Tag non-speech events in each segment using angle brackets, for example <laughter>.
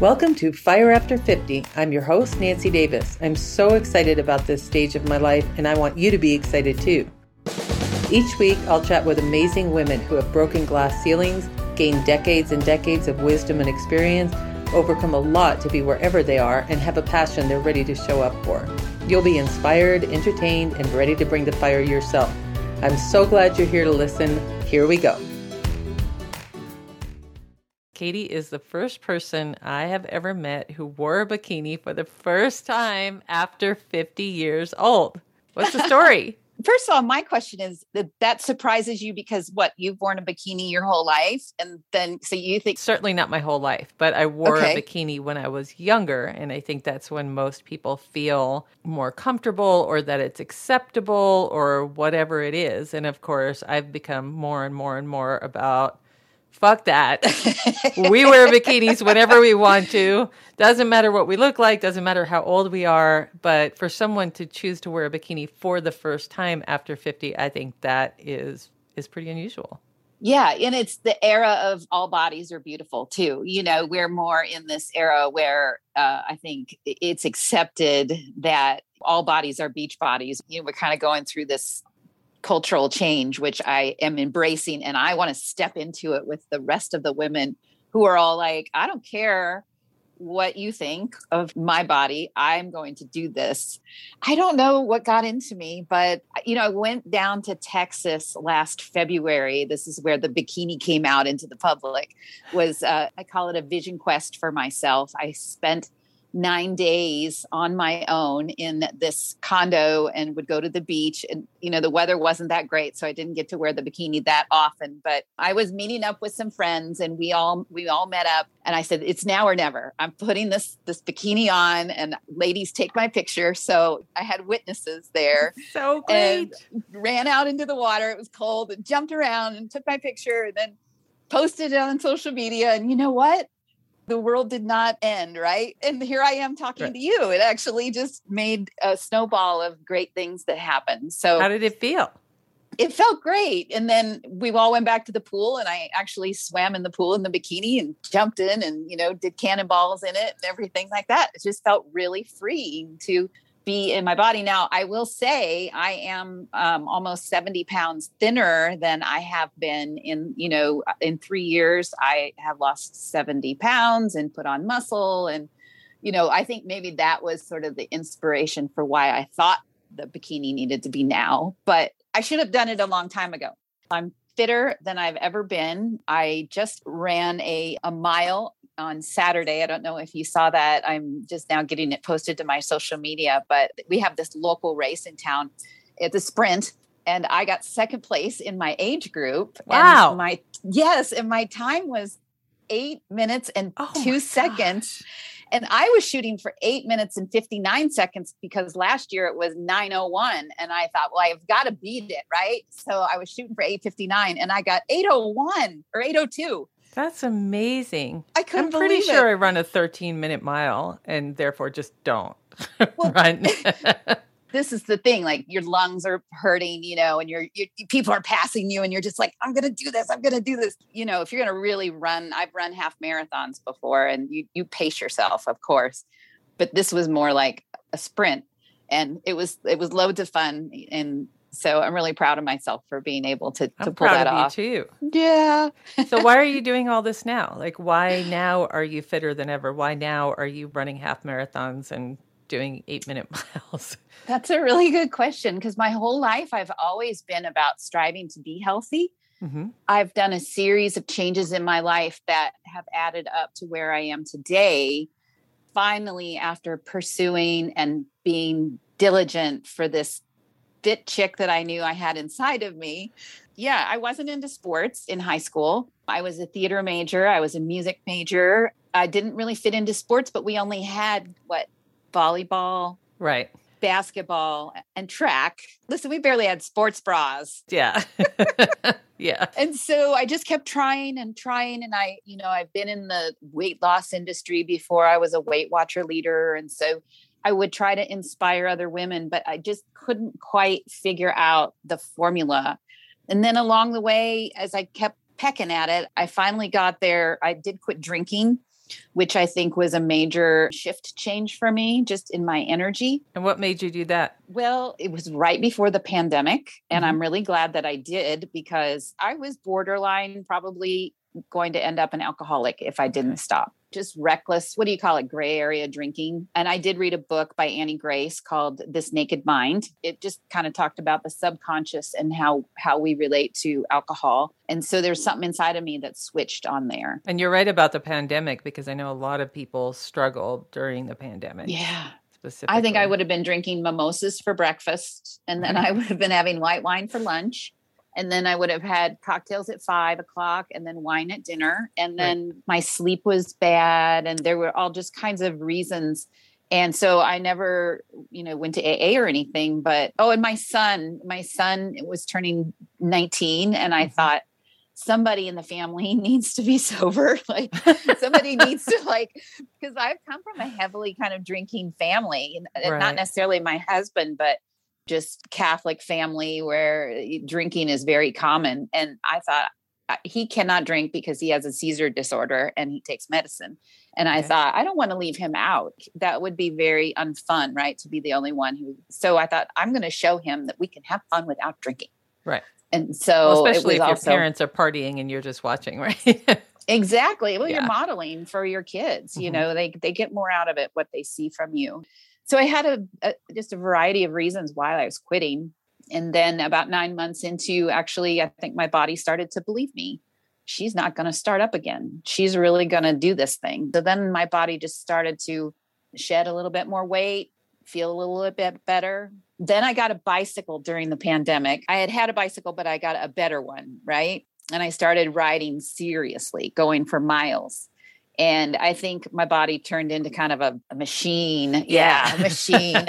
Welcome to Fire After 50. I'm your host, Nancy Davis. I'm so excited about this stage of my life, and I want you to be excited too. Each week, I'll chat with amazing women who have broken glass ceilings, gained decades and decades of wisdom and experience, overcome a lot to be wherever they are, and have a passion they're ready to show up for. You'll be inspired, entertained, and ready to bring the fire yourself. I'm so glad you're here to listen. Here we go. Katy is the first person I have ever met who wore a bikini for the first time after 50 years old. What's the story? <laughs> First of all, my question is that that surprises you because what you've worn a bikini your whole life, and then so you think certainly not my whole life, but I wore okay. a bikini when I was younger, and I think that's when most people feel more comfortable or that it's acceptable or whatever it is. And of course, I've become more and more and more about fuck that. <laughs> we wear bikinis whenever we want to. Doesn't matter what we look like, doesn't matter how old we are. But for someone to choose to wear a bikini for the first time after 50, I think that is is pretty unusual. Yeah, and it's the era of all bodies are beautiful too. You know, we're more in this era where uh, I think it's accepted that all bodies are beach bodies. You know, we're kind of going through this cultural change, which I am embracing. And I want to step into it with the rest of the women who are all like, I don't care what you think of my body. I'm going to do this. I don't know what got into me, but you know, I went down to Texas last February. This is where the bikini came out into the public. Was uh, I call it a vision quest for myself. I spent nine days on my own in this condo and would go to the beach. And, you know, the weather wasn't that great. So I didn't get to wear the bikini that often. But I was meeting up with some friends and we all we all met up and I said, it's now or never. I'm putting this this bikini on and ladies take my picture. So I had witnesses there. <laughs> So great. ran out into the water. It was cold and jumped around and took my picture and then posted it on social media. And you know what? The world did not end, right? And here I am talking right. to you. It actually just made a snowball of great things that happened. So, how did it feel? It felt great. And then we all went back to the pool, and I actually swam in the pool in the bikini and jumped in and, you know, did cannonballs in it and everything like that. It just felt really freeing to be in my body. Now, I will say I am um, almost 70 pounds thinner than I have been in, you know, in three years. I have lost 70 pounds and put on muscle. And, you know, I think maybe that was sort of the inspiration for why I thought the bikini needed to be now, but I should have done it a long time ago. I'm fitter than I've ever been. I just ran a, a mile on Saturday. I don't know if you saw that. I'm just now getting it posted to my social media, but we have this local race in town. It's a sprint and I got second place in my age group. Wow. And my yes, and my time was 8 minutes and oh 2 seconds. And I was shooting for 8 minutes and 59 seconds because last year it was 901 and I thought, well, I've got to beat it, right? So I was shooting for 859 and I got 801 or 802. That's amazing. I couldn't. I'm pretty sure it. I run a 13 minute mile and therefore just don't <laughs> well, run. <laughs> this is the thing like your lungs are hurting you know and you're, you're, people are passing you and you're just like i'm gonna do this i'm gonna do this you know if you're gonna really run i've run half marathons before and you you pace yourself of course but this was more like a sprint and it was it was loads of fun and so I'm really proud of myself for being able to, to pull that off. too. Yeah. so <laughs> why are you doing all this now? Like why now are you fitter than ever? Why now are you running half marathons and doing eight minute <laughs> miles? That's a really good question because my whole life I've always been about striving to be healthy. Mm-hmm. I've done a series of changes in my life that have added up to where I am today. Finally, after pursuing and being diligent for this fit chick that I knew I had inside of me. Yeah, I wasn't into sports in high school. I was a theater major, I was a music major. I didn't really fit into sports, but we only had what volleyball, right? Basketball and track. Listen, we barely had sports bras. Yeah. <laughs> yeah. And so I just kept trying and trying. And I, you know, I've been in the weight loss industry before I was a Weight Watcher leader. And so I would try to inspire other women, but I just couldn't quite figure out the formula. And then along the way, as I kept pecking at it, I finally got there. I did quit drinking which I think was a major shift change for me just in my energy. And what made you do that? Well, it was right before the pandemic. And mm-hmm. I'm really glad that I did because I was borderline probably going to end up an alcoholic if I didn't stop just reckless, what do you call it, gray area drinking. And I did read a book by Annie Grace called This Naked Mind. It just kind of talked about the subconscious and how how we relate to alcohol. And so there's something inside of me that switched on there. And you're right about the pandemic because I know a lot of people struggled during the pandemic. Yeah. Specifically I think I would have been drinking mimosas for breakfast and then I would have been having white wine for lunch and then I would have had cocktails at five o'clock and then wine at dinner. And then right. my sleep was bad, and there were all just kinds of reasons. And so I never, you know, went to AA or anything. But oh, and my son, my son was turning 19, and I mm-hmm. thought, somebody in the family <laughs> needs to be sober <laughs> like <laughs> somebody needs to like because i've come from a heavily kind of drinking family right. not necessarily my husband but just Catholic family where eh, drinking is very common. And I thought he cannot drink because he has a seizure disorder and he takes medicine. And I thought, I don't want to leave him out. That would be very unfun, right? To be the only one who. So I thought, I'm going to show him that we can have fun without drinking. Right. And so, well, especially if also, your parents are partying and you're just watching, <laughs> right? exactly. Well, yeah. you're modeling for your kids. Mm-hmm. You know, they they get more out of it what they see from you so I had a, a, just a variety of reasons why I was quitting. And then about nine months into actually, I think my body started to believe me. She's not going to start up again. She's really going to do this thing. So then my body just started to shed a little bit more weight, feel a little bit better. Then I got a bicycle during the pandemic. I had had a bicycle, but I got a better one, right? And I started riding seriously, going for miles and I think my body turned into kind of a, a machine. Yeah, a machine. <laughs>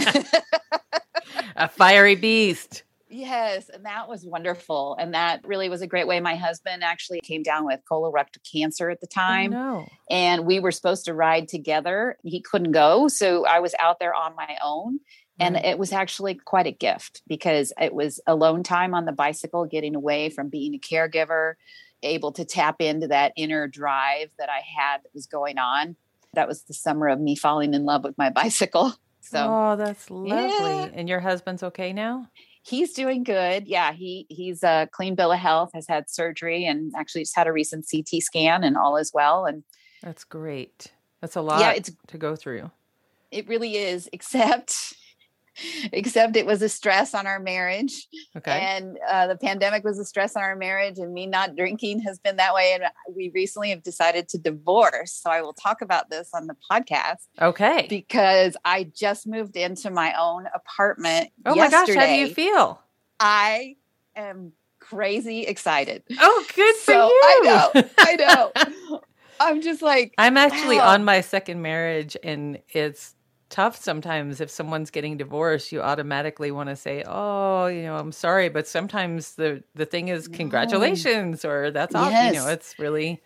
<laughs> a fiery beast. Yes, and that was wonderful. And that really was a great way. My husband actually came down with colorectal cancer at the oh, time. Oh, no. And we were supposed to ride together. He couldn't go. So I was out there on my own. And mm-hmm. it was actually quite a gift because it was alone time on the bicycle, getting away from being a caregiver, able to tap into that inner drive that I had that was going on. That was the summer of me falling in love with my <laughs> bicycle. So Oh, that's lovely. Yeah. And your husband's okay now? He's doing good. Yeah, he he's a clean bill of health, has had surgery and actually just had a recent CT scan and all is well and That's great. That's a lot yeah, it's, to go through. It really is, <laughs> except <laughs> except it was a stress on our marriage. Okay. And uh, the pandemic was a stress on our marriage, and me not drinking has been that way. And we recently have decided to divorce. So I will talk about this on the podcast. Okay. Because I just moved into my own apartment. Oh yesterday. my gosh, how do you feel? I am crazy excited. Oh, good for so, you. I know. I know. <laughs> I'm just like I'm actually wow. on my second marriage and it's tough sometimes if someone's getting divorced you automatically want to say oh you know i'm sorry but sometimes the the thing is congratulations or that's yes. all you know it's really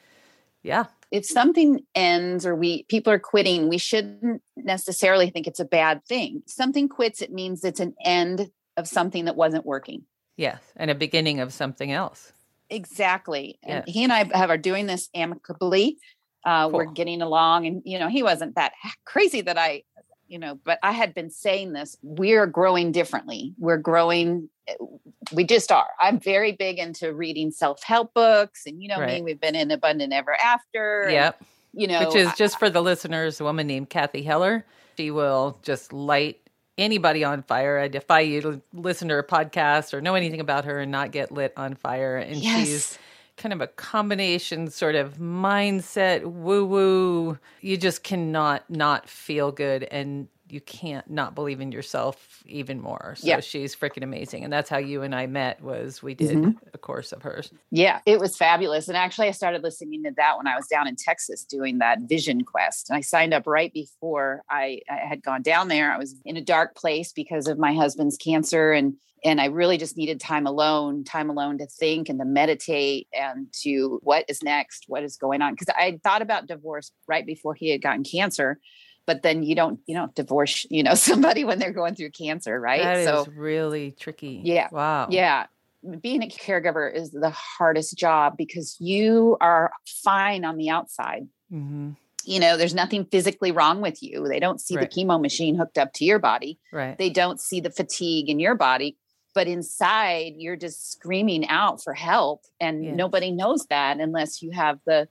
yeah if something ends or we people are quitting we shouldn't necessarily think it's a bad thing something quits it means it's an end of something that wasn't working yes and a beginning of something else exactly yes. and he and i have are doing this amicably uh, cool. we're getting along and you know he wasn't that crazy that i you know, but I had been saying this, we're growing differently. We're growing, eh, we just are. I'm very big into reading self help books. And you know right. me, we've been in Abundant Ever After. Yep. And, you know, which is just for the listeners, a woman named Cathy Heller. She will just light anybody on fire. I defy you to listen to her podcast or know anything about her and not get lit on fire. And yes. she's kind of a combination sort of mindset woo woo. You just cannot not feel good and you can't not believe in yourself even more. So yeah. she's freaking amazing. And that's how you and I met was we did mm-hmm. a course of hers. Yeah, it was fabulous. And actually I started listening to that when I was down in Texas doing that vision quest. And I signed up right before I, I had gone down there. I was in a dark place because of my husband's cancer and and I really just needed time alone, time alone to think and to meditate and to what is next, what is going on. Because I thought about divorce right before he had gotten cancer, but then you don't you don't divorce you know <laughs> somebody when they're going through cancer, right? That so, is really tricky. Yeah. Wow. Yeah. Being a caregiver is the hardest job because you are fine on the outside. Mm-hmm you know there's nothing physically wrong with you they don't see right. the chemo machine hooked up to your body right they don't see the fatigue in your body but inside you're just screaming out for help and nobody knows that unless you have the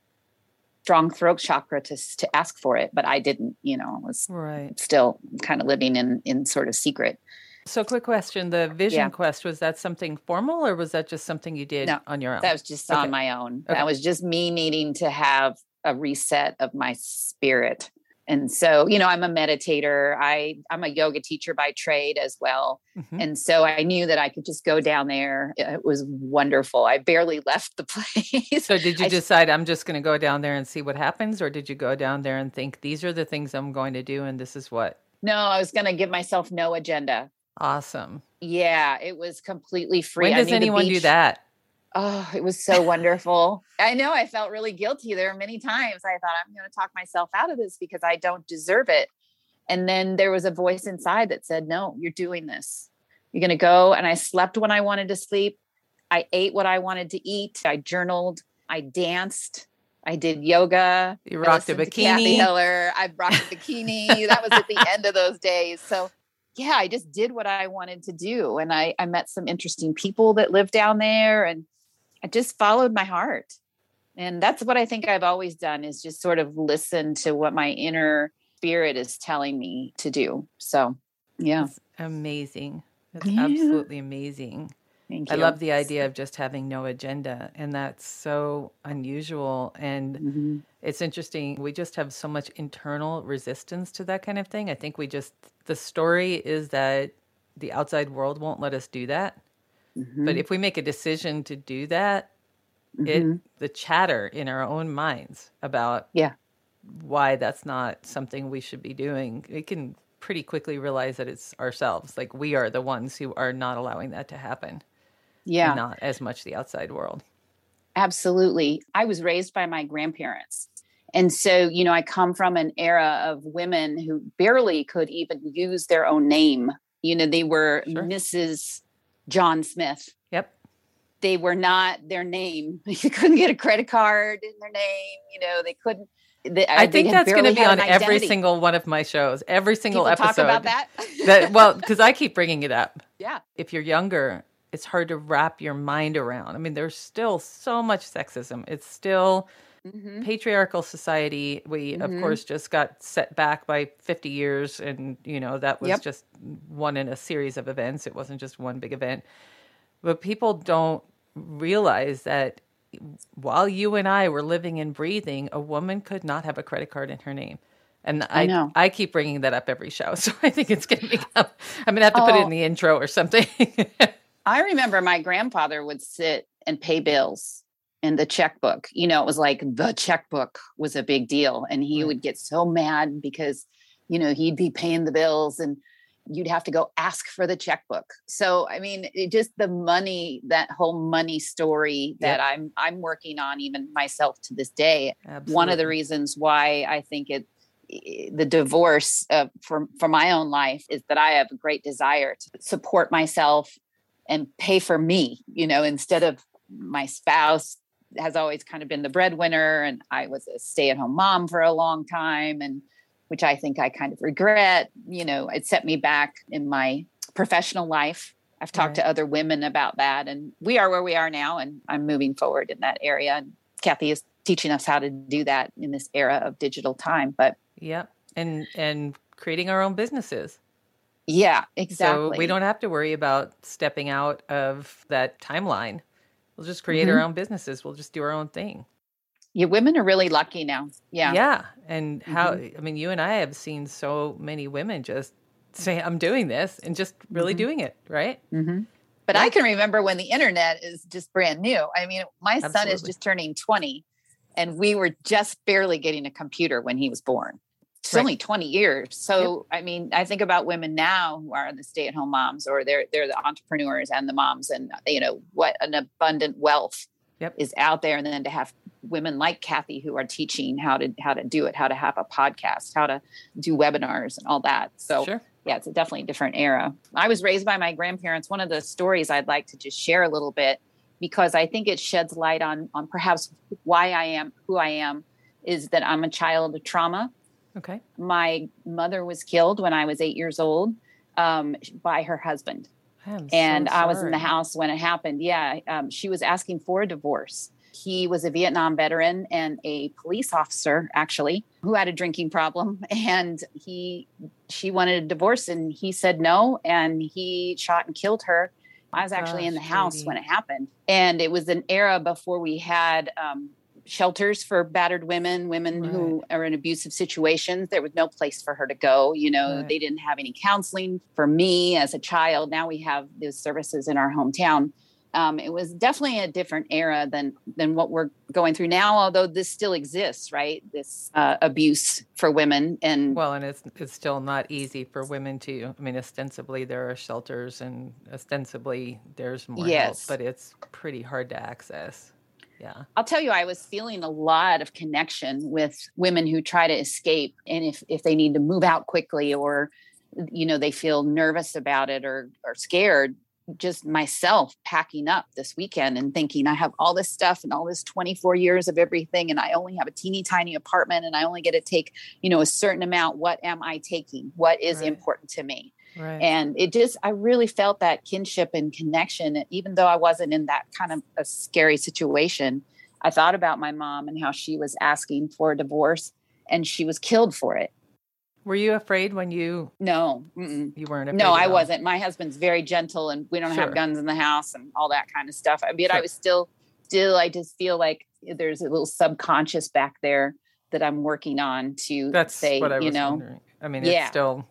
strong throat chakra to, to ask for it but i didn't you know I was right still kind of living in in sort of secret so quick question the vision yeah. quest was that something formal or was that just something you did no, on your own that was just okay. on my own okay. that was just me needing to have a reset of my spirit and so you know i'm a meditator. I i'm a yoga teacher by trade as well. Mm-hmm. and so i knew that i could just go down there. It was wonderful. I barely <laughs> left the place. So did you I, decide i'm just going to go down there and see what happens or did you go down there and think these are the things i'm going to do and this is what no i was going to give myself no agenda. Awesome. Yeah it was completely free. When does anyone do that Oh, it was so wonderful. I know I felt really guilty. There were many times I thought I'm going to talk myself out of this because I don't deserve it. And then there was a voice inside that said, No, you're doing this. You're going to go. And I slept when I wanted to sleep. I ate what I wanted to eat. I journaled. I danced. I did yoga. You rocked a bikini. Cathy Heller. I rocked a bikini. that was at the end of those days. So yeah, I just did what I wanted to do. And I, I met some interesting people that lived down there and I just followed my heart. And that's what I think I've always done is just sort of listen to what my inner spirit is telling me to do. So, yeah. That's amazing. That's yeah. absolutely amazing. Thank you. I love the idea of just having no agenda. And that's so unusual. And mm-hmm. it's interesting. We just have so much internal resistance to that kind of thing. I think we just, the story is that the outside world won't let us do that. Mm-hmm. But if we make a decision to do that, mm-hmm. it the chatter in our own minds about yeah why that's not something we should be doing, we can pretty quickly realize that it's ourselves. Like we are the ones who are not allowing that to happen. Yeah. Not as much the outside world. Absolutely. I was raised by my grandparents. And so, you know, I come from an era of women who barely could even use their own name. You know, they were sure. Mrs. John Smith. Yep. They were not their name. <laughs> You couldn't get a credit card in their name. You know, they couldn't. They, I think that's going to be on every single one of my shows. Every single People episode. Talk about that. <laughs> that well, because I keep bringing it up. <laughs> Yeah. If you're younger, it's hard to wrap your mind around. I mean, there's still so much sexism. It's still mm-hmm. patriarchal society. We, mm-hmm. of course, just got set back by 50 years, and you know that was yep. just one in a series of events. It wasn't just one big event. But people don't realize that while you and I were living and breathing, a woman could not have a credit card in her name. And I, I, know. I keep bringing that up every show. <laughs> So I think it's going to become, I'm going to have to oh. put it in oh. the intro or something. <laughs> I remember my grandfather would sit and pay bills in the checkbook. You know, it was like the checkbook was a big deal. And he right. would get so mad because, you know, he'd be paying the bills and you'd have to go ask for the checkbook. So, I mean, it just the money, that whole money story that I'm I'm working on even myself to this day. Absolutely. One of the reasons why I think it the divorce uh, for for my own life is that I have a great desire to support myself and pay for me, you know, instead of my spouse has always kind of been the breadwinner and I was a stay-at-home mom for a long time and which I think I kind of regret, you know, it set me back in my professional life. I've talked right. to other women about that and we are where we are now and I'm moving forward in that area and Cathy is teaching us how to do that in this era of digital time but yeah and and creating our own businesses yeah exactly so we don't have to worry about stepping out of that timeline We'll just create mm-hmm. our own businesses. We'll just do our own thing. Yeah, women are really lucky now. Yeah. Yeah. And how, mm-hmm. I mean, you and I have seen so many women just say, I'm doing this and just really mm-hmm. doing it, right? Mm-hmm. But yeah. I can remember when the internet is just brand new. I mean, my Absolutely. son is just turning 20, and we were just barely getting a computer when he was born it's right. only 20 years. So, yep. I mean, I think about women now who are the stay at home moms or they're, they're the entrepreneurs and the moms and, you know, what an abundant wealth yep. is out there. And then to have women like Cathy who are teaching how to, how to do it, how to have a podcast, how to do webinars and all that. So sure. yeah, it's a definitely a different era. I was raised by my grandparents. One of the stories I'd like to just share a little bit because I think it sheds light on, on perhaps why I am who I am is that I'm a child of trauma. Okay. My mother was killed when I was eight years old um, by her husband. and so I was in the house when it happened. Yeah. Um, she was asking for a divorce. He was a Vietnam veteran and a police officer, actually, who had a drinking problem. <laughs> And he, she wanted a divorce, and he said no. And he shot and killed her. I was actually Gosh, in the house baby. when it happened. And it was an era before we had um, shelters for battered women, women right. who are in abusive situations. There was no place for her to go. You know, right. they didn't have any counseling for me as a child. Now we have those services in our hometown. Um, it was definitely a different era than than what we're going through now. Although this still exists, right? This uh, abuse for women, and well, and it's it's still not easy for women to. I mean, ostensibly there are shelters, and ostensibly there's more yes. help, but it's pretty hard to access yeah i'll tell you i was feeling a lot of connection with women who try to escape and if if they need to move out quickly or you know they feel nervous about it or or scared just myself packing up this weekend and thinking I have all this stuff and all this 24 years of everything and I only have a teeny tiny apartment and I only get to take, you know, a certain amount. What am I taking? What is right. important to me? Right. And it just, I really felt that kinship and connection, even though I wasn't in that kind of a scary situation. I thought about my mom and how she was asking for a divorce and she was killed for it. Were you afraid when you? No, mm-mm. you weren't. afraid. no, I wasn't. My husband's very gentle, and we don't sure. have guns in the house and all that kind of stuff. I mean, sure. I was still, still. I just feel like there's a little subconscious back there that I'm working on to That's say, what I you know, wondering. I mean, yeah. it's still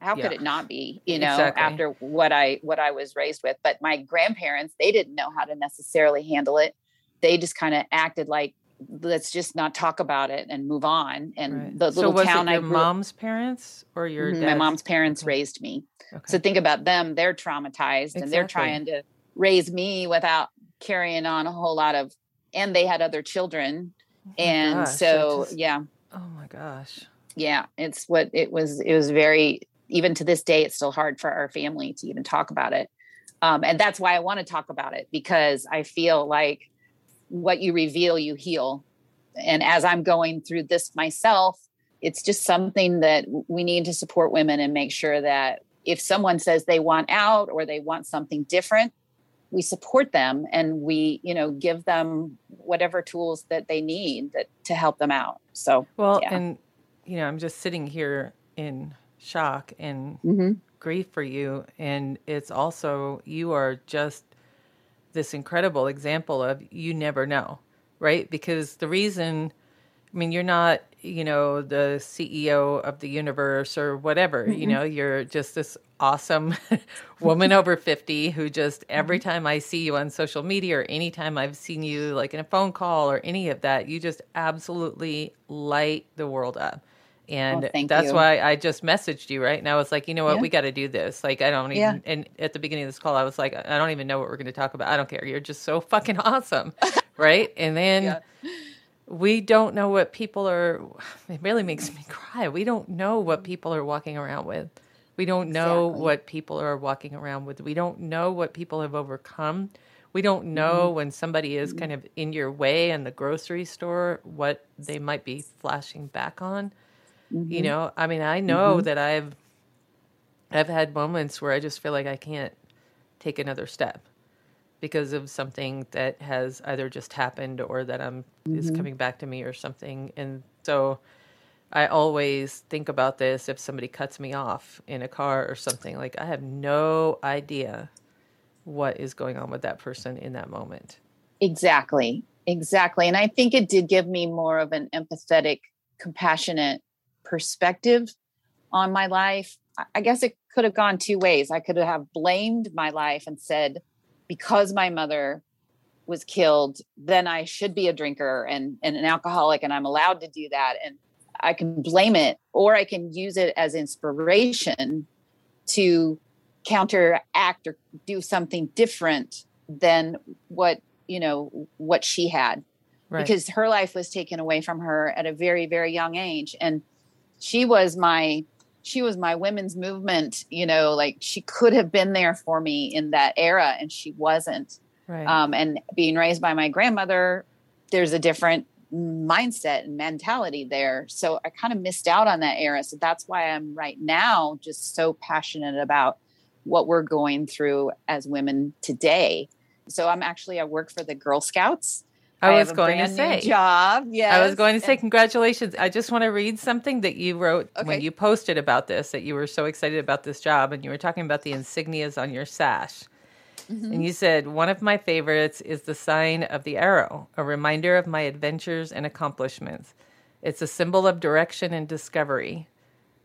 how yeah. could it not be you know exactly. after what i what i was raised with but my grandparents they didn't know how to necessarily handle it they just kind of acted like let's just not talk about it and move on and right. the little so was town it your I grew, mom's parents or your mm-hmm, my mom's parents okay. raised me okay. so think about them they're traumatized exactly. and they're trying to raise me without carrying on a whole lot of and they had other children oh and gosh, so just, yeah oh my gosh yeah it's what it was it was very even to this day, it's still hard for our family to even talk about it. Um, and that's why I want to talk about it because I feel like what you reveal, you heal. And as I'm going through this myself, it's just something that we need to support women and make sure that if someone says they want out or they want something different, we support them and we, you know, give them whatever tools that they need that, to help them out. So, well, yeah. and you know, I'm just sitting here in shock and mm-hmm. grief for you. And it's also, you are just this incredible example of you never know, right? Because the reason, I mean, you're not, you know, the CEO of the universe or whatever, mm-hmm. you know, you're just this awesome <laughs> woman over 50 who just every mm-hmm. time I see you on social media or anytime I've seen you like in a phone call or any of that, you just absolutely light the world up. And oh, that's you. why I just messaged you, right? And I was like, you know what, yeah. we got to do this. Like, I don't even, yeah. and at the beginning of this call, I was like, I don't even know what we're going to talk about. I don't care. You're just so <laughs> fucking awesome. right. And then yeah. we don't know what people are, it really makes me cry. We don't know what people are walking around with. We don't know exactly. what people are walking around with. We don't know what people have overcome. We don't know mm-hmm. when somebody is kind of in your way in the grocery store, what they might be flashing back on. Mm-hmm. You know, I mean, I know mm-hmm. that I've I've had moments where I just feel like I can't take another step because of something that has either just happened or that I'm mm-hmm. is coming back to me or something. And so I always think about this if somebody cuts me off in a car or something like I have no idea what is going on with that person in that moment. Exactly. Exactly. And I think it did give me more of an empathetic, compassionate perspective on my life. I guess it could have gone two ways. I could have blamed my life and said, because my mother was killed, then I should be a drinker and, and an alcoholic, and I'm allowed to do that. And I can blame it, or I can use it as inspiration to counteract or do something different than what you know what she had right. because her life was taken away from her at a very very young age and she was my she was my women's movement you know like she could have been there for me in that era and she wasn't right. um, and being raised by my grandmother there's a different mindset and mentality there. So I kind of missed out on that era. So that's why I'm right now just so passionate about what we're going through as women today. So I'm actually I work for the Girl Scouts. I, I was going to say job. Yeah, I was going to say congratulations. I just want to read something that you wrote okay. when you posted about this that you were so excited about this job and you were talking about the insignias on your sash. Mm-hmm. And you said, One of my favorites is the sign of the arrow, a reminder of my adventures and accomplishments. It's a symbol of direction and discovery.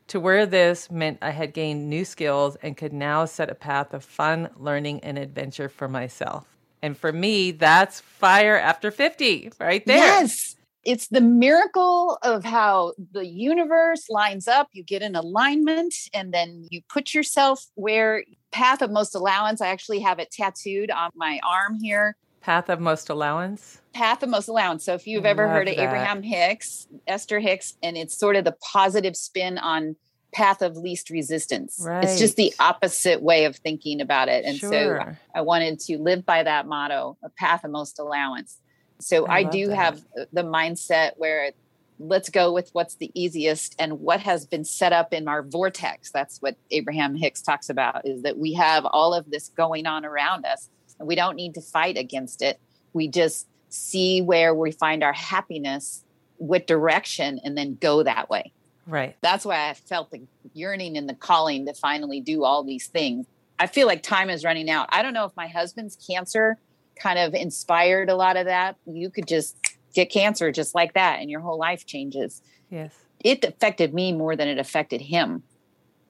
To wear this meant I had gained new skills and could now set a path of fun, learning, and adventure for myself. And for me, that's fire after 50 right there. Yes. It's the miracle of how the universe lines up. You get in alignment and then you put yourself where path of most allowance. I actually have it tattooed on my arm here. Path of most allowance? Path of most allowance. So if you've ever heard of that. Abraham Hicks, Esther Hicks, and it's sort of the positive spin on path of least resistance. Right. It's just the opposite way of thinking about it. And sure. so I wanted to live by that motto, a path of most allowance. So I, I do that. have uh, the mindset where let's go with what's the easiest and what has been set up in our vortex. That's what Abraham Hicks talks about is that we have all of this going on around us and we don't need to fight against it. We just see where we find our happiness, what direction, and then go that way. Right. That's why I felt the yearning and the calling to finally do all these things. I feel like time is running out. I don't know if my husband's cancer kind of inspired a lot of that. You could just get cancer just like that and your whole life changes. Yes. It affected me more than it affected him.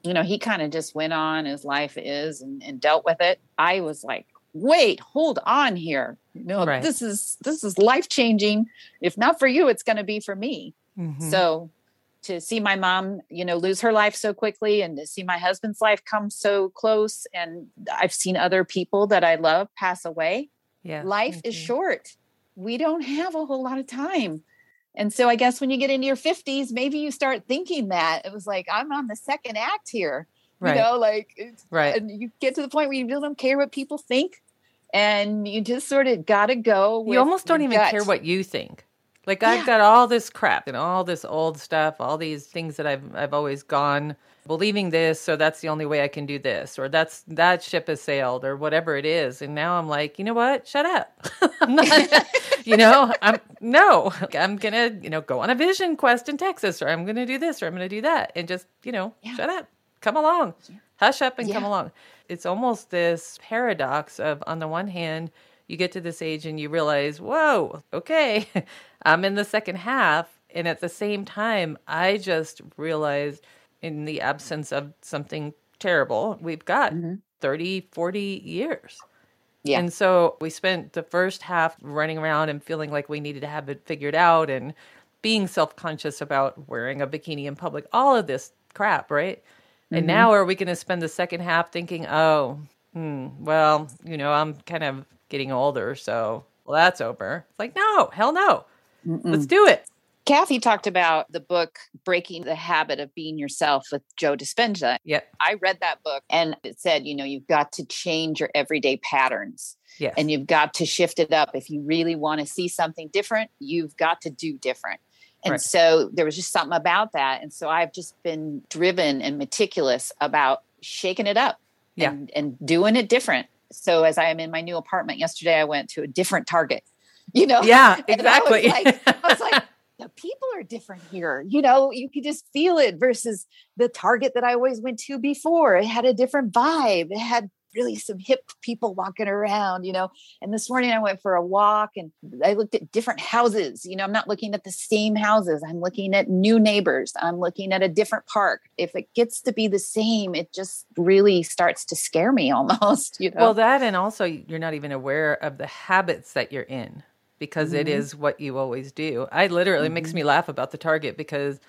You know, he kind of just went on as life is and, and, dealt with it. I was like, wait, hold on here. Know, right. this is this is life changing. If not for you, it's gonna be for me. Mm-hmm. So to see my mom, you know, lose her life so quickly and to see my husband's life come so close and I've seen other people that I love pass away. Yeah. Life is short. We don't have a whole lot of time. And so I guess when you get into your 50s, maybe you start thinking that. It was like I'm on the second act here. Right. You know, like right. And you get to the point where you really don't care what people think. And you just sort of gotta go. you almost don't even gut. care what you think. Like yeah. I've got all this crap and all this old stuff, all these things that I've I've always gone believing this, so that's the only way I can do this, or that's that ship has sailed, or whatever it is. And now I'm like, you know what? Shut up. <laughs> I'm not, <laughs> you know, I'm no, I'm gonna, you know, go on a vision quest in Texas, or I'm gonna do this, or I'm gonna do that, and just, you know, yeah. shut up, come along, yeah. hush up, and yeah. come along. It's almost this paradox of, on the one hand, you get to this age and you realize, whoa, okay, <laughs> I'm in the second half. And at the same time, I just realized in the absence of something terrible, we've got mm-hmm. 30, 40 years. Yeah. And so we spent the first half running around and feeling like we needed to have it figured out and being self conscious about wearing a bikini in public, all of this crap, right? Mm-hmm. And now are we going to spend the second half thinking, oh, hmm, well, you know, I'm kind of getting older, so well, that's over. It's like, no, hell no. Mm-mm. Let's do it. Cathy talked about the book Breaking the Habit of Being Yourself with Joe Dispenza. Yep. I read that book and it said, you know, you've got to change your everyday patterns. Yes. And you've got to shift it up. If you really want to see something different, you've got to do different. And right. so there was just something about that. And so I've just been driven and meticulous about shaking it up yeah. and, and doing it different. So as I am in my new apartment yesterday, I went to a different Target. You know, yeah, <laughs> exactly. I was like, I was like <laughs> the people are different here. You know, you could just feel it versus the Target that I always went to before. It had a different vibe. It had really some hip people walking around, you know. And this morning I went for a walk and I looked at different houses. You know, I'm not looking at the same houses. I'm looking at new neighbors. I'm looking at a different park. If it gets to be the same, it just really starts to scare me <laughs> almost, you know. Well, that and also you're not even aware of the habits that you're in because mm-hmm. it is what you always do. I literally mm-hmm. makes me laugh about the Target because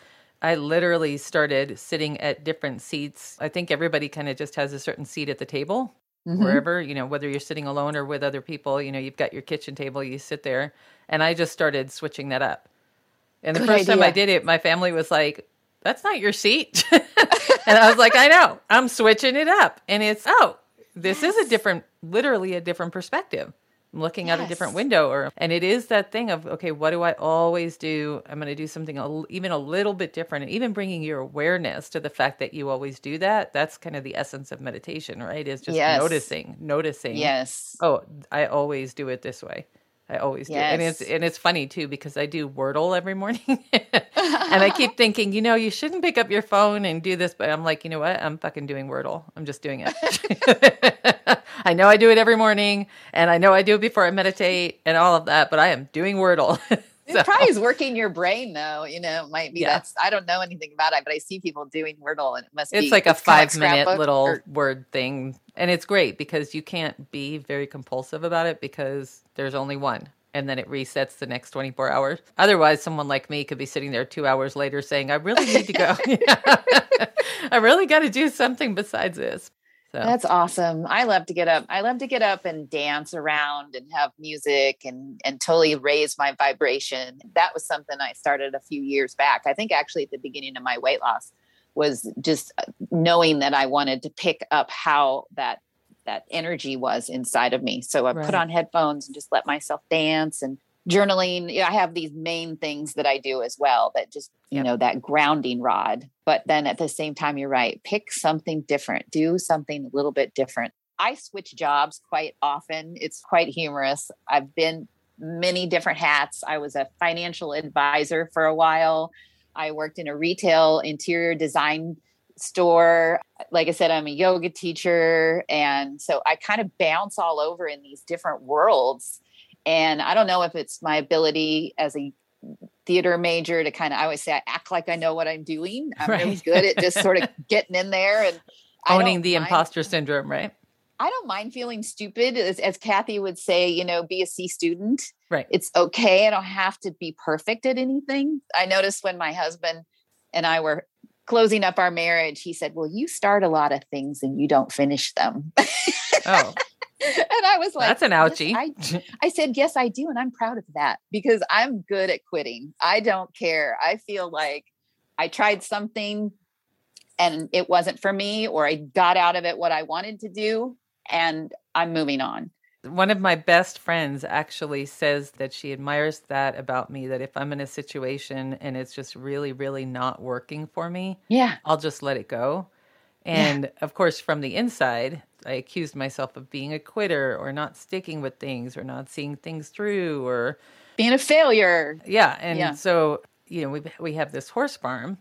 I literally started sitting at different seats. I think everybody kind of just has a certain seat at the table. Mm-hmm. Wherever, you know, whether you're sitting alone or with other people, you know, you've got your kitchen table, you sit there. And I just started switching that up. And the Good first idea. time I did it, my family was like, that's not your seat. <laughs> and I was like, I know, I'm switching it up. And it's, oh, this is a different, literally a different perspective. Looking yes. out a different window or and it is that thing of okay what do i always do? I'm going to do something a, even a little bit different. And even bringing your awareness to the fact that you always do that that's kind of the essence of meditation right? Is just yes. noticing noticing yes. oh i always do it this way I always do. And it's and it's funny too because I do Wordle every <laughs> morning. and I keep thinking, you know, you shouldn't pick up your phone and do this, but I'm like, you know what? I'm fucking doing Wordle. I'm just doing it. <laughs> I know I do it every morning and I know I do it before I meditate and all of that, but I am doing Wordle. <laughs> <laughs> So. It probably is working your brain though. You know, it might be yeah. that's I don't know anything about it, but I see people doing Wordle and it must it's be like a five minute little or, word thing. And it's great because you can't be very compulsive about it because there's only one and then it resets the next 24 hours. Otherwise, someone like me could be sitting there two hours later saying, I really need to go. <laughs> <laughs> I really got to do something besides this. So. That's awesome. I love to get up. I love to get up and dance around and have music and and totally raise my vibration. That was something I started a few years back. I think actually at the beginning of my weight loss was just uh, knowing that I wanted to pick up how that that energy was inside of me. So I right. put on headphones and just let myself dance and journaling. I have these main things that I do as well that just, you yep. know, that grounding rod. But then at the same time, you're right, pick something different, do something a little bit different. I switch jobs quite often. It's quite humorous. I've been many different hats. I was a financial advisor for a while. I worked in a retail interior design store. Like I said, I'm a yoga teacher. And so I kind of bounce all over in these different worlds. And I don't know if it's my ability as a theater major to kind of, I always say, I act like I know what I'm doing. I'm right. really good at just sort of <laughs> getting in there and owning the mind, imposter syndrome, right? I don't mind feeling stupid. As, as Cathy would say, you know, be a C student. Right. It's okay. I don't have to be perfect at anything. I noticed when my husband and I were closing up our marriage, he said, Well, you start a lot of things and you don't finish them. Oh. <laughs> and I was like, That's an ouchie. Yes, I, <laughs> I said, Yes, I do. And I'm proud of that because I'm good at quitting. I don't care. I feel like I tried something and it wasn't for me, or I got out of it what I wanted to do, and I'm moving on. One of my best friends actually says that she admires that about me that if I'm in a situation and it's just really, really not working for me, yeah, I'll just let it go. And yeah. of course, from the inside, I accused myself of being a quitter or not sticking with things or not seeing things through or being a failure. Yeah. And yeah. so, you know, we, we have this horse farm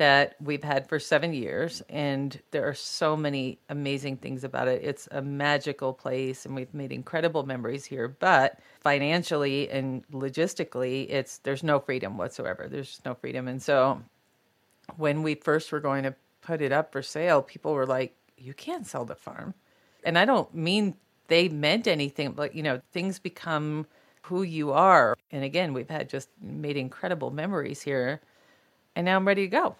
that we've had for seven years, and there are so many amazing things about it. It's a magical place, and we've made incredible memories here. But financially and logistically, it's there's no freedom whatsoever. There's no freedom, and so when we first were going to put it up for sale, people were like, "You can't sell the farm," and I don't mean they meant anything, but you know, things become who you are. And again, we've had just made incredible memories here. And now I'm ready to go.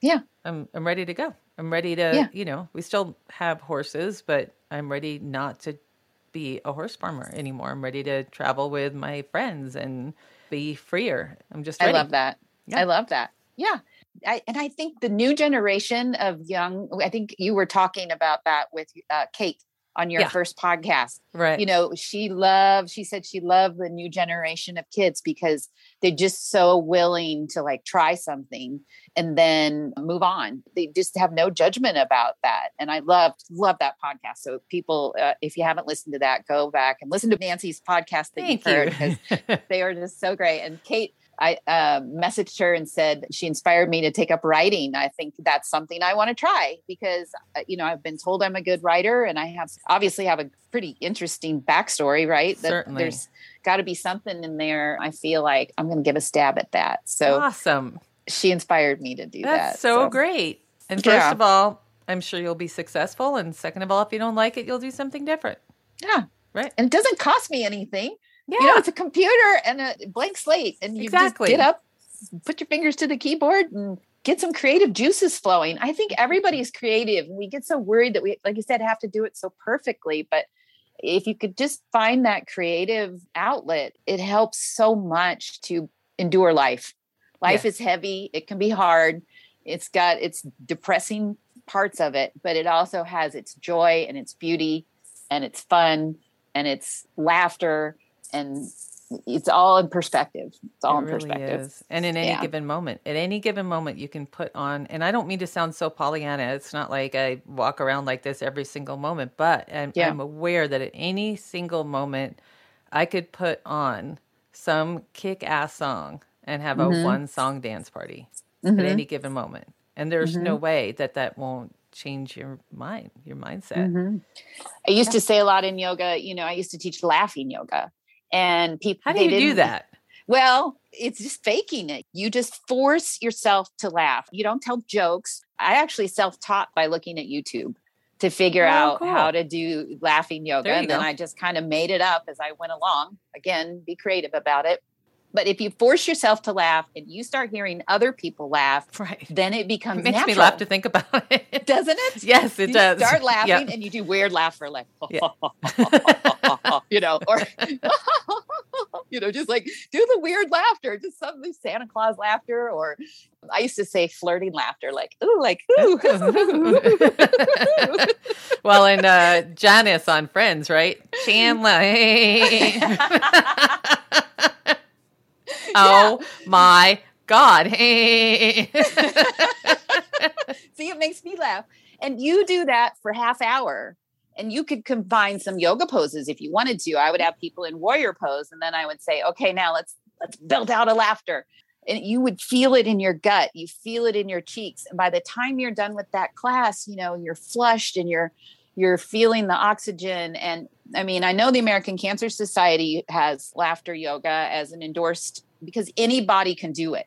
Yeah. I'm I'm ready to go. I'm ready to, yeah. you know, we still have horses, but I'm ready not to be a horse farmer anymore. I'm ready to travel with my friends and be freer. I'm just ready. I love that. Yeah. I love that. Yeah. I, and I think the new generation of young, I think you were talking about that with uh, Kate on your yeah. first podcast. Right. You know, she loved, she said she loved the new generation of kids because they're just so willing to like try something and then move on. They just have no judgment about that. And I loved, love that podcast. So people, uh, if you haven't listened to that, go back and listen to Nancy's podcast that Thank you've heard because <laughs> they are just so great. And Kate, I uh, messaged her and said she inspired me to take up writing. I think that's something I want to try because uh, you know I've been told I'm a good writer, and I have obviously have a pretty interesting backstory. Right? That Certainly. There's got to be something in there. I feel like I'm going to give a stab at that. So awesome! She inspired me to do that's that. So, so great. And first yeah. of all, I'm sure you'll be successful. And second of all, if you don't like it, you'll do something different. Yeah. Right. And it doesn't cost me anything. Yeah. You know, it's a computer and a blank slate, and you exactly. just get up, put your fingers to the keyboard, and get some creative juices flowing. I think everybody's creative. We get so worried that we, like you said, have to do it so perfectly. But if you could just find that creative outlet, it helps so much to endure life. Life is heavy, it can be hard, it's got its depressing parts of it, but it also has its joy and its beauty and its fun and it's laughter and it's all in perspective. It's all it in really perspective. Is. And in any yeah. given moment, at any given moment, you can put on, and I don't mean to sound so Pollyanna. It's not like I walk around like this every single moment, but I'm, yeah. I'm aware that at any single moment, I could put on some kick ass song and have mm-hmm. a one song dance party mm-hmm. at any given moment. And there's mm-hmm. no way that that won't change your mind, your mindset. Mm-hmm. I used yeah. to say a lot in yoga, you know, I used to teach laughing yoga and people how do you do that? Well it's just faking it. You just force yourself to laugh. You don't tell jokes. I actually self-taught by looking at youtube to figure oh, out cool. how to do laughing yoga and then i just kind of made it up as i went along. Again be creative about it but if you force yourself to laugh and you start hearing other people laugh, right. then it becomes it makes natural. me laugh to think about <laughs> it. Doesn't it? Yes, it you does. Start <laughs> laughing yep. and you do weird laughter like yeah. <laughs> you know, or you know, just like do the weird laughter, just some Santa Claus laughter, or I used to say flirting laughter, like ooh, like ooh. well, and uh, Janice on Friends, right? Chandler. <laughs> oh my God. <laughs> See, it makes me laugh. And you do that for half hour and you could combine some yoga poses if you wanted to. I would have people in warrior pose and then I would say, okay, now let's let's build out a laughter. And you would feel it in your gut, you feel it in your cheeks. And by the time you're done with that class, you know, you're flushed and you're you're feeling the oxygen and I mean, I know the American Cancer Society has laughter yoga as an endorsed because anybody can do it.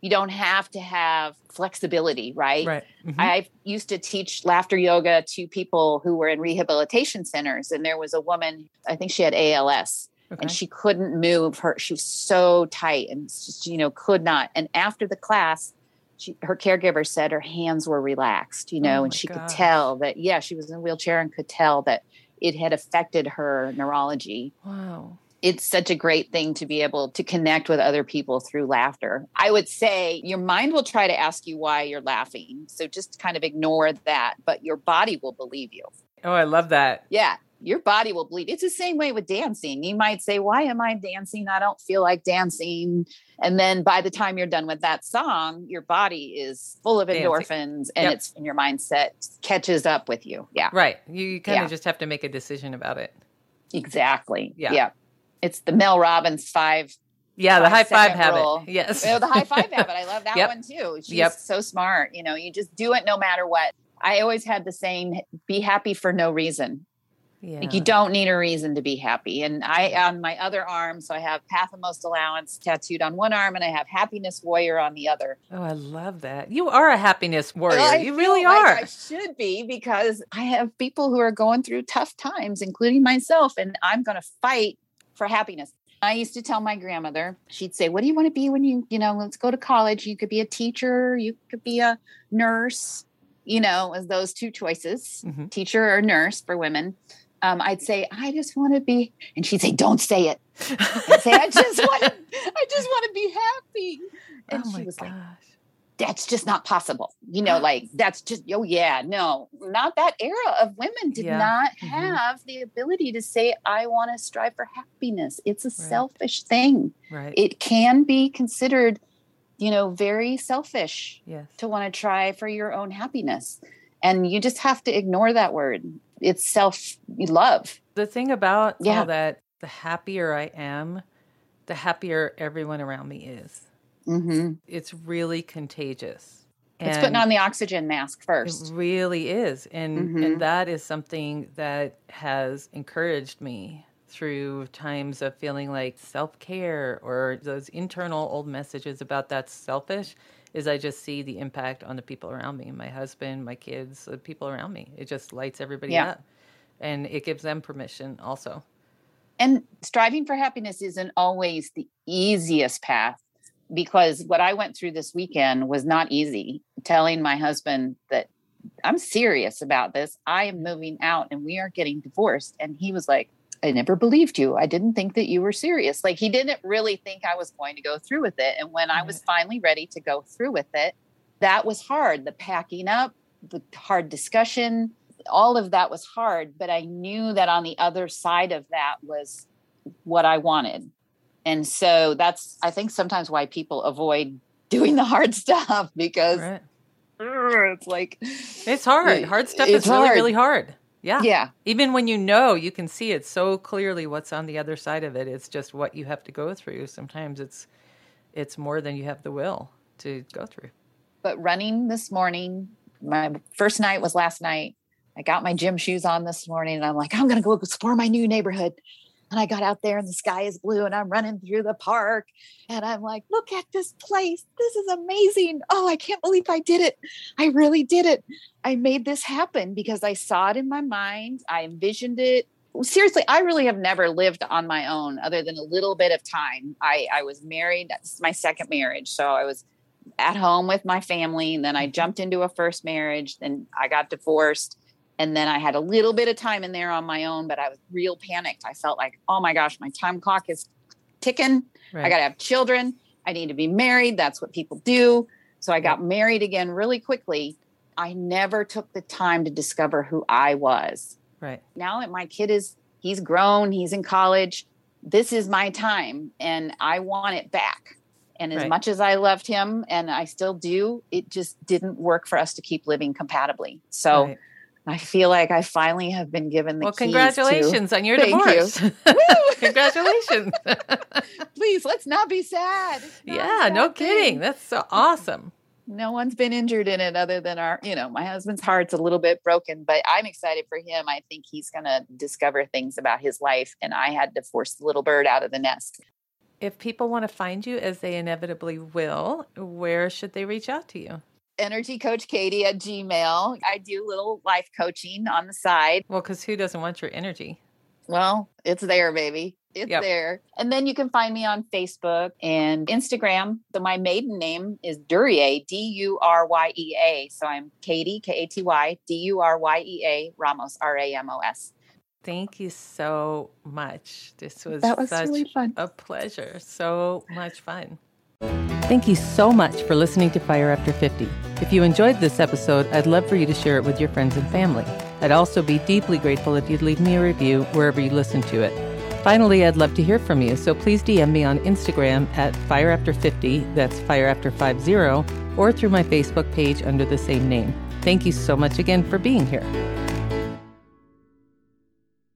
You don't have to have flexibility, right? Right. Mm-hmm. I used to teach laughter yoga to people who were in rehabilitation centers, and there was a woman, I think she had ALS, okay. and she couldn't move her. She was so tight and just, you know, could not. And after the class, she, her caregiver said her hands were relaxed, you know, oh and she gosh. could tell that, yeah, she was in a wheelchair and could tell that it had affected her neurology. Wow it's such a great thing to be able to connect with other people through laughter. I would say your mind will try to ask you why you're laughing. So just kind of ignore that, but your body will believe you. Oh, I love that. Yeah. Your body will believe. It's the same way with dancing. You might say, Why am I dancing? I don't feel like dancing. And then by the time you're done with that song, your body is full of endorphins dancing. and yep. it's in your mindset catches up with you. Yeah. Right. You kind of yeah. just have to make a decision about it. Exactly. Yeah. yeah it's the Mel Robbins five. Yeah, the high five habit. Rule. Yes. You know, the high five habit. I love <laughs> that yep. one too. She's yep. so smart. You know, you just do it no matter what. I always had the saying, be happy for no reason. Yeah. Like you don't need a reason to be happy. And I on my other arm, so I have Path of Most Allowance tattooed on one arm and I have Happiness Warrior on the other. Oh, I love that. You are a happiness warrior. Well, you really are. I should be because I have people who are going through tough times, including myself, and I'm gonna fight for happiness. I used to tell my grandmother, she'd say, What do you want to be when you, you know, let's go to college? You could be a teacher, you could be a nurse, you know, as those two choices, mm-hmm. teacher or nurse for women. Um, I'd say, I just want to be, and she'd say, Don't say it. I'd say, I just <laughs> want to, I just want to be happy. And oh she was gosh. like, that's just not possible. You know, like that's just, oh, yeah, no, not that era of women did yeah. not mm-hmm. have the ability to say, I want to strive for happiness. It's a right. selfish thing. Right. It can be considered, you know, very selfish yes. to want to try for your own happiness. And you just have to ignore that word. It's self love. The thing about yeah. all that, the happier I am, the happier everyone around me is. Mm-hmm. It's really contagious. It's putting on the oxygen mask first. It really is. And mm-hmm. and that is something that has encouraged me through times of feeling like self-care or those internal old messages about that's selfish is I just see the impact on the people around me, my husband, my kids, the people around me. It just lights everybody yeah. up. And it gives them permission also. And striving for happiness isn't always the easiest path because what I went through this weekend was not easy. Telling my husband that I'm serious about this, I am moving out and we are getting divorced. And he was like, I never believed you. I didn't think that you were serious. Like he didn't really think I was going to go through with it. And when I was mm-hmm. finally ready to go through with it, that was hard. The packing up, the hard discussion. all of that was hard, but I knew that on the other side of that was what I wanted. And so that's, I think, sometimes why people avoid <laughs> doing the hard stuff because right. <laughs> it's like, it's hard. Hard stuff is really, hard. really hard. Yeah. Yeah. Even when you know, you can see it so clearly what's on the other side of it. It's just what you have to go through. Sometimes it's it's more than you have the will to go through. But running this morning, my first night was last night. I got my gym shoes on this morning and I'm like, I'm going to go explore my new neighborhood. And I got out there and the sky is blue and I'm running through the park and I'm like, look at this place. This is amazing. Oh, I can't believe I did it. I really did it. I made this happen because I saw it in my mind. I envisioned it. Seriously, I really have never lived on my own other than a little bit of time. I, I was married. That's my second marriage. So I was at home with my family. And then I mm-hmm. jumped into a first marriage. Then I got divorced and then I had a little bit of time in there on my own, but I was real panicked. I felt like, oh my gosh, my time clock is ticking. Right. I got to have children. I need to be married. That's what people do. So I got married again really quickly. I never took the time to discover who I was. Right. Now that my kid is, he's grown, he's in college. This is my time and I want it back. And as right. much as I loved him and I still do, it just didn't work for us to keep living compatibly. So right. I feel like I finally have been given the well. congratulations to, on your divorce. Thank you. <laughs> <laughs> congratulations. Please let's not be sad. Not yeah, no thing. kidding. That's so awesome. No one's been injured in it other than our, you know, my husband's heart's a little bit broken, but I'm excited for him. I think he's going to discover things about his life, and I had to force the little bird out of the nest. If people want to find you, as they inevitably will, where should they reach out to you? Energy coach Katy at gmail i do little life coaching on the side well because who doesn't want your energy well it's there baby it's yep. there and then you can find me on facebook and instagram so my maiden name is duryea d-u-r-y-e-a so i'm Katy k-a-t-y d-u-r-y-e-a ramos r-a-m-o-s Thank you so much. This was, that was really fun. a pleasure. So much fun. Thank you so much for listening to Fire After 50. If you enjoyed this episode, I'd love for you to share it with your friends and family. I'd also be deeply grateful if you'd leave me a review wherever you listen to it. Finally, I'd love to hear from you, so please DM me on Instagram at FireAfter50, that's FireAfter50, or through my Facebook page under the same name. Thank you so much again for being here.